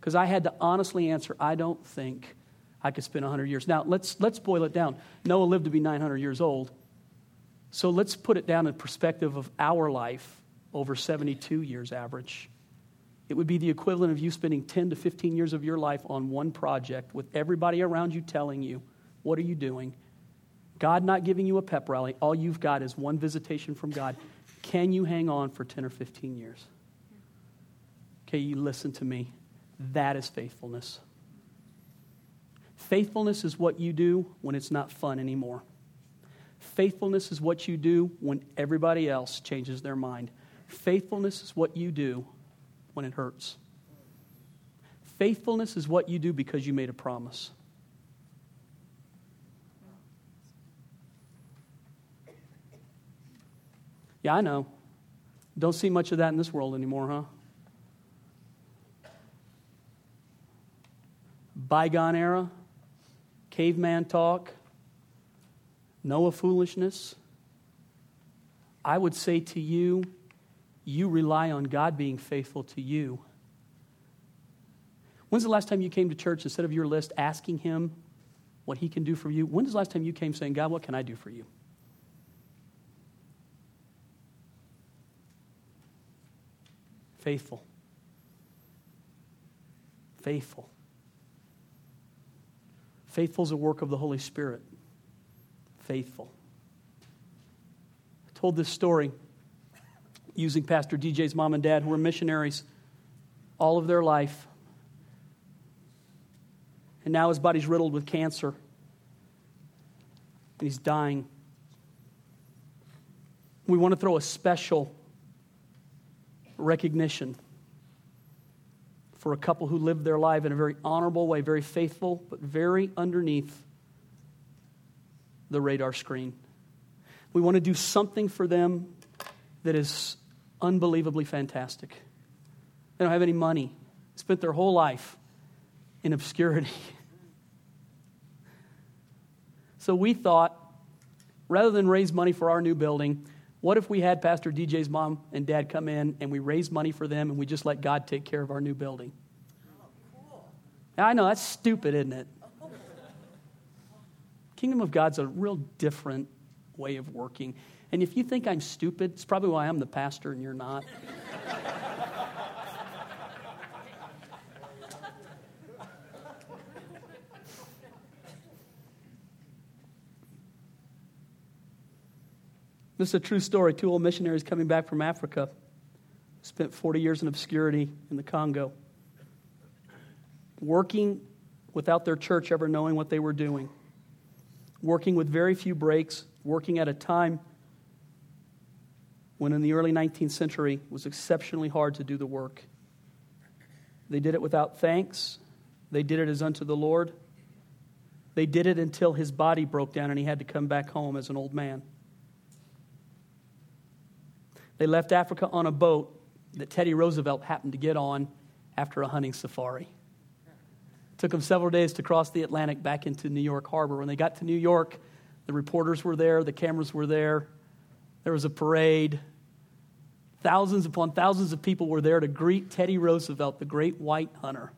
Because I had to honestly answer, I don't think I could spend 100 years. Now, let's, let's boil it down. Noah lived to be 900 years old. So let's put it down in perspective of our life over 72 years average. It would be the equivalent of you spending 10 to 15 years of your life on one project with everybody around you telling you, What are you doing? God not giving you a pep rally. All you've got is one visitation from God. Can you hang on for 10 or 15 years? Okay, you listen to me. That is faithfulness. Faithfulness is what you do when it's not fun anymore. Faithfulness is what you do when everybody else changes their mind. Faithfulness is what you do when it hurts. Faithfulness is what you do because you made a promise. Yeah, I know. Don't see much of that in this world anymore, huh? Bygone era, caveman talk, Noah foolishness. I would say to you, you rely on God being faithful to you. When's the last time you came to church instead of your list asking Him what He can do for you? When's the last time you came saying, God, what can I do for you? Faithful. Faithful. Faithful is a work of the Holy Spirit. faithful. I told this story using Pastor DJ's mom and dad, who were missionaries all of their life. And now his body's riddled with cancer. And he's dying. We want to throw a special recognition for a couple who lived their life in a very honorable way, very faithful, but very underneath the radar screen. We want to do something for them that is unbelievably fantastic. They don't have any money, spent their whole life in obscurity. *laughs* so we thought, rather than raise money for our new building, what if we had Pastor DJ's mom and dad come in and we raise money for them and we just let God take care of our new building? Oh, cool. I know, that's stupid, isn't it? Kingdom of God's a real different way of working. And if you think I'm stupid, it's probably why I'm the pastor and you're not. This is a true story. Two old missionaries coming back from Africa spent 40 years in obscurity in the Congo, working without their church ever knowing what they were doing, working with very few breaks, working at a time when in the early 19th century it was exceptionally hard to do the work. They did it without thanks, they did it as unto the Lord. They did it until his body broke down and he had to come back home as an old man. They left Africa on a boat that Teddy Roosevelt happened to get on after a hunting safari. It took them several days to cross the Atlantic back into New York Harbor. When they got to New York, the reporters were there, the cameras were there, there was a parade. Thousands upon thousands of people were there to greet Teddy Roosevelt, the great white hunter.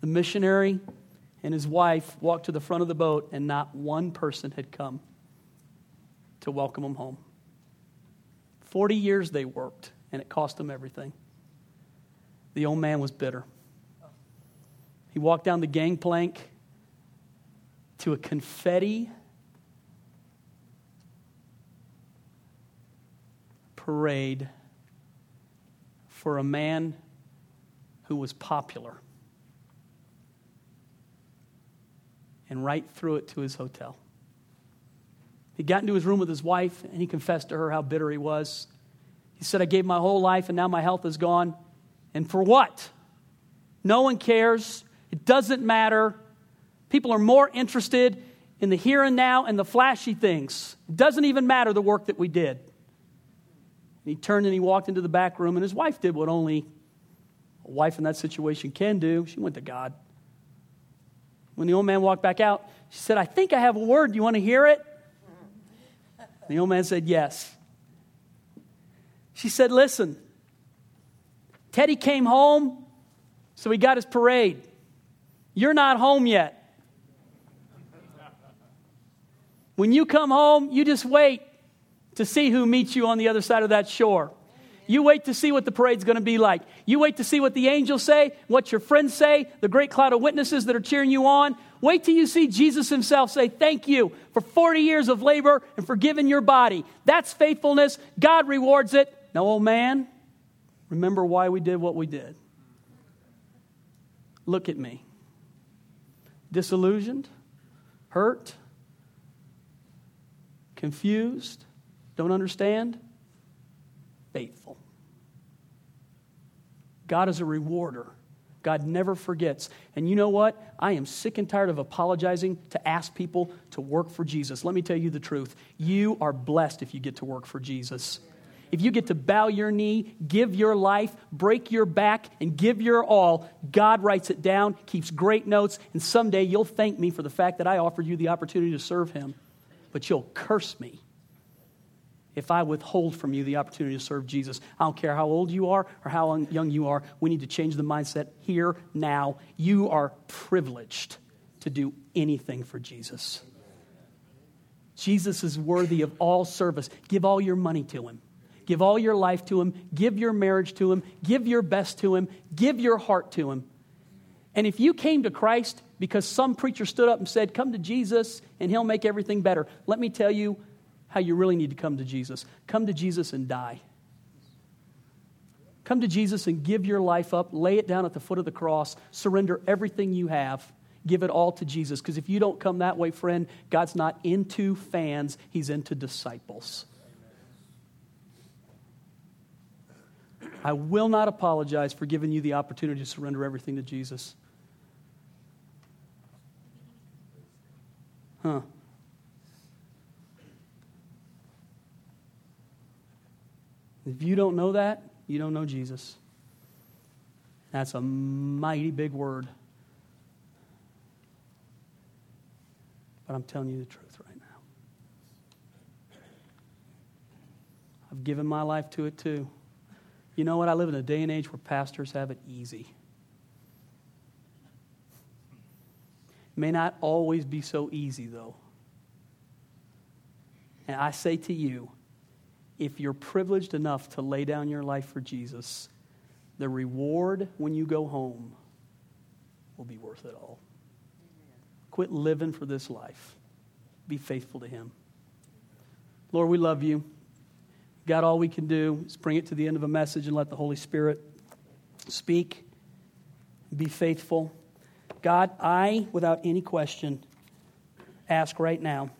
The missionary and his wife walked to the front of the boat, and not one person had come to welcome him home. 40 years they worked, and it cost them everything. The old man was bitter. He walked down the gangplank to a confetti parade for a man who was popular and right through it to his hotel. He got into his room with his wife and he confessed to her how bitter he was. He said, I gave my whole life and now my health is gone. And for what? No one cares. It doesn't matter. People are more interested in the here and now and the flashy things. It doesn't even matter the work that we did. And he turned and he walked into the back room, and his wife did what only a wife in that situation can do. She went to God. When the old man walked back out, she said, I think I have a word. Do you want to hear it? The old man said, Yes. She said, Listen, Teddy came home, so he got his parade. You're not home yet. When you come home, you just wait to see who meets you on the other side of that shore. You wait to see what the parade's going to be like. You wait to see what the angels say, what your friends say, the great cloud of witnesses that are cheering you on. Wait till you see Jesus himself say, Thank you for 40 years of labor and for giving your body. That's faithfulness. God rewards it. Now, old man, remember why we did what we did. Look at me. Disillusioned, hurt, confused, don't understand? Faithful. God is a rewarder. God never forgets. And you know what? I am sick and tired of apologizing to ask people to work for Jesus. Let me tell you the truth. You are blessed if you get to work for Jesus. If you get to bow your knee, give your life, break your back, and give your all, God writes it down, keeps great notes, and someday you'll thank me for the fact that I offered you the opportunity to serve Him. But you'll curse me if I withhold from you the opportunity to serve Jesus. I don't care how old you are or how young you are. We need to change the mindset here, now. You are privileged to do anything for Jesus. Jesus is worthy of all service. Give all your money to him. Give all your life to him. Give your marriage to him. Give your best to him. Give your heart to him. And if you came to Christ because some preacher stood up and said, Come to Jesus and he'll make everything better. Let me tell you how you really need to come to Jesus. Come to Jesus and die. Come to Jesus and give your life up, lay it down at the foot of the cross, surrender everything you have, give it all to Jesus. Because if you don't come that way, friend, God's not into fans, He's into disciples. I will not apologize for giving you the opportunity to surrender everything to Jesus. Huh. If you don't know that, you don't know Jesus. That's a mighty big word. But I'm telling you the truth right now. I've given my life to it too. You know what? I live in a day and age where pastors have it easy. May not always be so easy, though. And I say to you, if you're privileged enough to lay down your life for Jesus, the reward when you go home will be worth it all. Quit living for this life. Be faithful to Him. Lord, we love you. God, all we can do is bring it to the end of a message and let the Holy Spirit speak. Be faithful. God, I, without any question, ask right now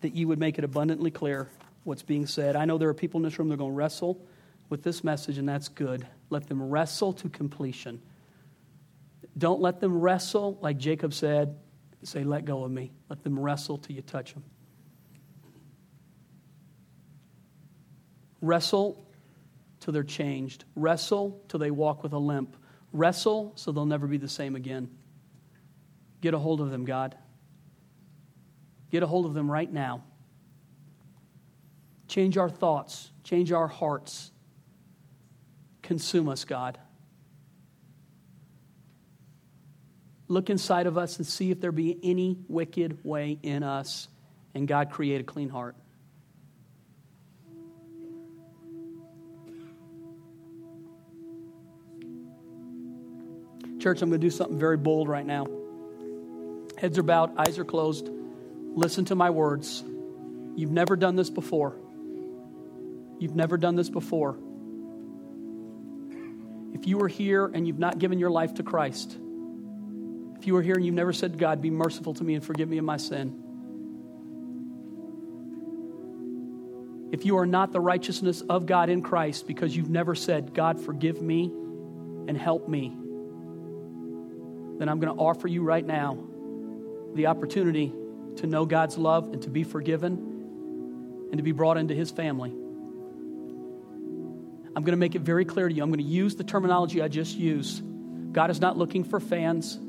that you would make it abundantly clear what's being said. I know there are people in this room that are going to wrestle with this message, and that's good. Let them wrestle to completion. Don't let them wrestle, like Jacob said, say, Let go of me. Let them wrestle till you touch them. Wrestle till they're changed. Wrestle till they walk with a limp. Wrestle so they'll never be the same again. Get a hold of them, God. Get a hold of them right now. Change our thoughts, change our hearts. Consume us, God. Look inside of us and see if there be any wicked way in us, and God create a clean heart. Church, I'm going to do something very bold right now. Heads are bowed, eyes are closed. Listen to my words. You've never done this before. You've never done this before. If you are here and you've not given your life to Christ, if you are here and you've never said, God, be merciful to me and forgive me of my sin, if you are not the righteousness of God in Christ because you've never said, God, forgive me and help me, then I'm going to offer you right now the opportunity to know God's love and to be forgiven and to be brought into His family. I'm going to make it very clear to you. I'm going to use the terminology I just used. God is not looking for fans,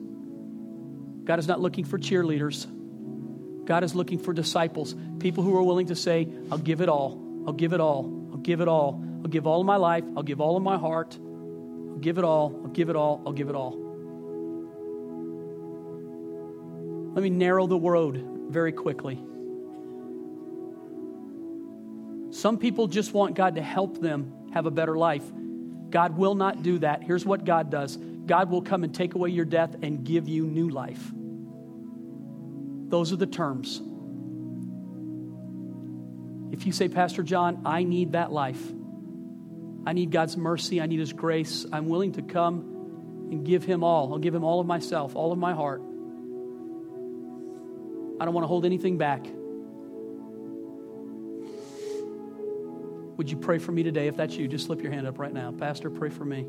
God is not looking for cheerleaders. God is looking for disciples, people who are willing to say, I'll give it all. I'll give it all. I'll give it all. I'll give all of my life. I'll give all of my heart. I'll give it all. I'll give it all. I'll give it all. Let me narrow the road very quickly. Some people just want God to help them have a better life. God will not do that. Here's what God does God will come and take away your death and give you new life. Those are the terms. If you say, Pastor John, I need that life, I need God's mercy, I need His grace, I'm willing to come and give Him all. I'll give Him all of myself, all of my heart. I don't want to hold anything back. Would you pray for me today? If that's you, just slip your hand up right now. Pastor, pray for me.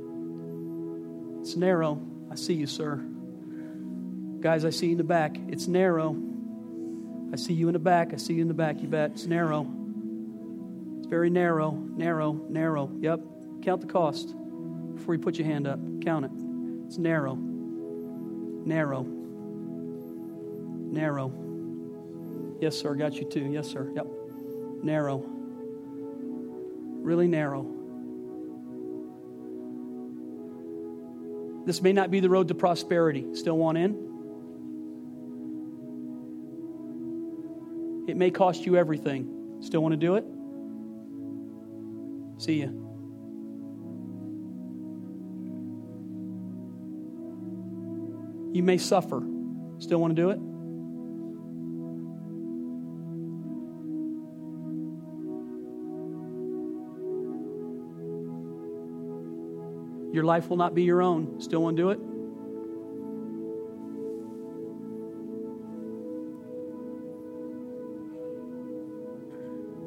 It's narrow. I see you, sir. Guys, I see you in the back. It's narrow. I see you in the back. I see you in the back. You bet. It's narrow. It's very narrow, narrow, narrow. Yep. Count the cost before you put your hand up. Count it. It's narrow, narrow, narrow. Yes, sir. Got you too. Yes, sir. Yep. Narrow. Really narrow. This may not be the road to prosperity. Still want in? It may cost you everything. Still want to do it? See ya. You may suffer. Still want to do it? Your life will not be your own. Still want to do it?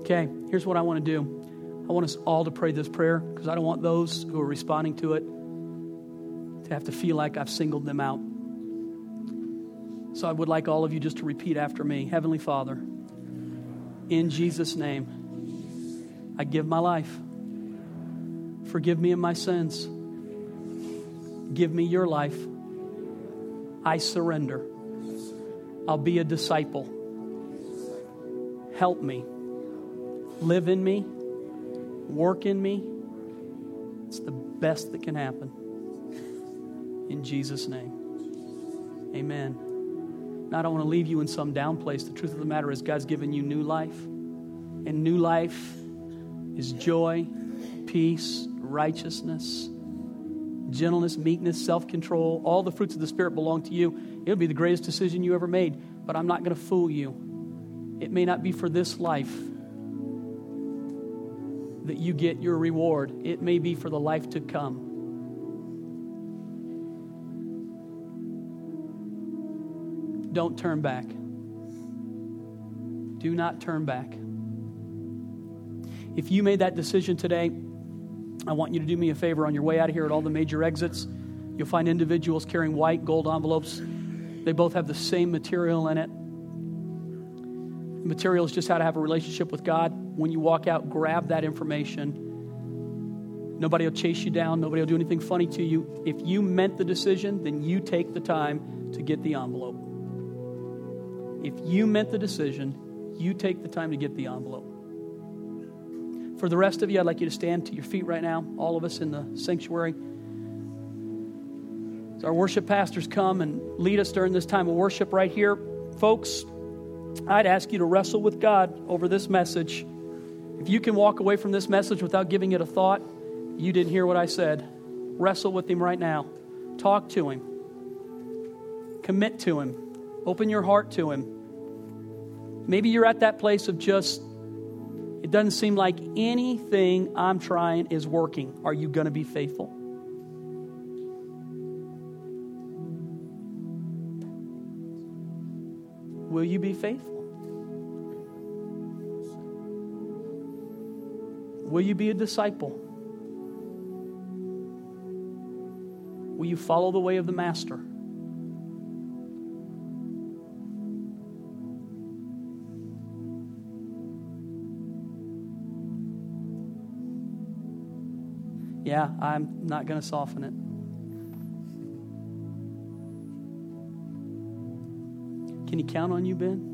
Okay, here's what I want to do. I want us all to pray this prayer because I don't want those who are responding to it to have to feel like I've singled them out. So I would like all of you just to repeat after me Heavenly Father, in Jesus' name, I give my life. Forgive me of my sins. Give me your life. I surrender. I'll be a disciple. Help me. Live in me. Work in me. It's the best that can happen. In Jesus' name. Amen. Now, I don't want to leave you in some down place. The truth of the matter is, God's given you new life. And new life is joy, peace, righteousness, gentleness, meekness, self control. All the fruits of the Spirit belong to you. It'll be the greatest decision you ever made, but I'm not going to fool you. It may not be for this life that you get your reward, it may be for the life to come. Don't turn back. Do not turn back. If you made that decision today, I want you to do me a favor on your way out of here at all the major exits. You'll find individuals carrying white gold envelopes. They both have the same material in it. The material is just how to have a relationship with God. When you walk out, grab that information. Nobody will chase you down, nobody will do anything funny to you. If you meant the decision, then you take the time to get the envelope. If you meant the decision, you take the time to get the envelope. For the rest of you, I'd like you to stand to your feet right now, all of us in the sanctuary. As our worship pastors come and lead us during this time of worship right here, folks, I'd ask you to wrestle with God over this message. If you can walk away from this message without giving it a thought, you didn't hear what I said. Wrestle with Him right now. Talk to Him. Commit to Him. Open your heart to Him. Maybe you're at that place of just it doesn't seem like anything I'm trying is working. Are you going to be faithful? Will you be faithful? Will you be a disciple? Will you follow the way of the Master? Yeah, I'm not going to soften it. Can he count on you, Ben?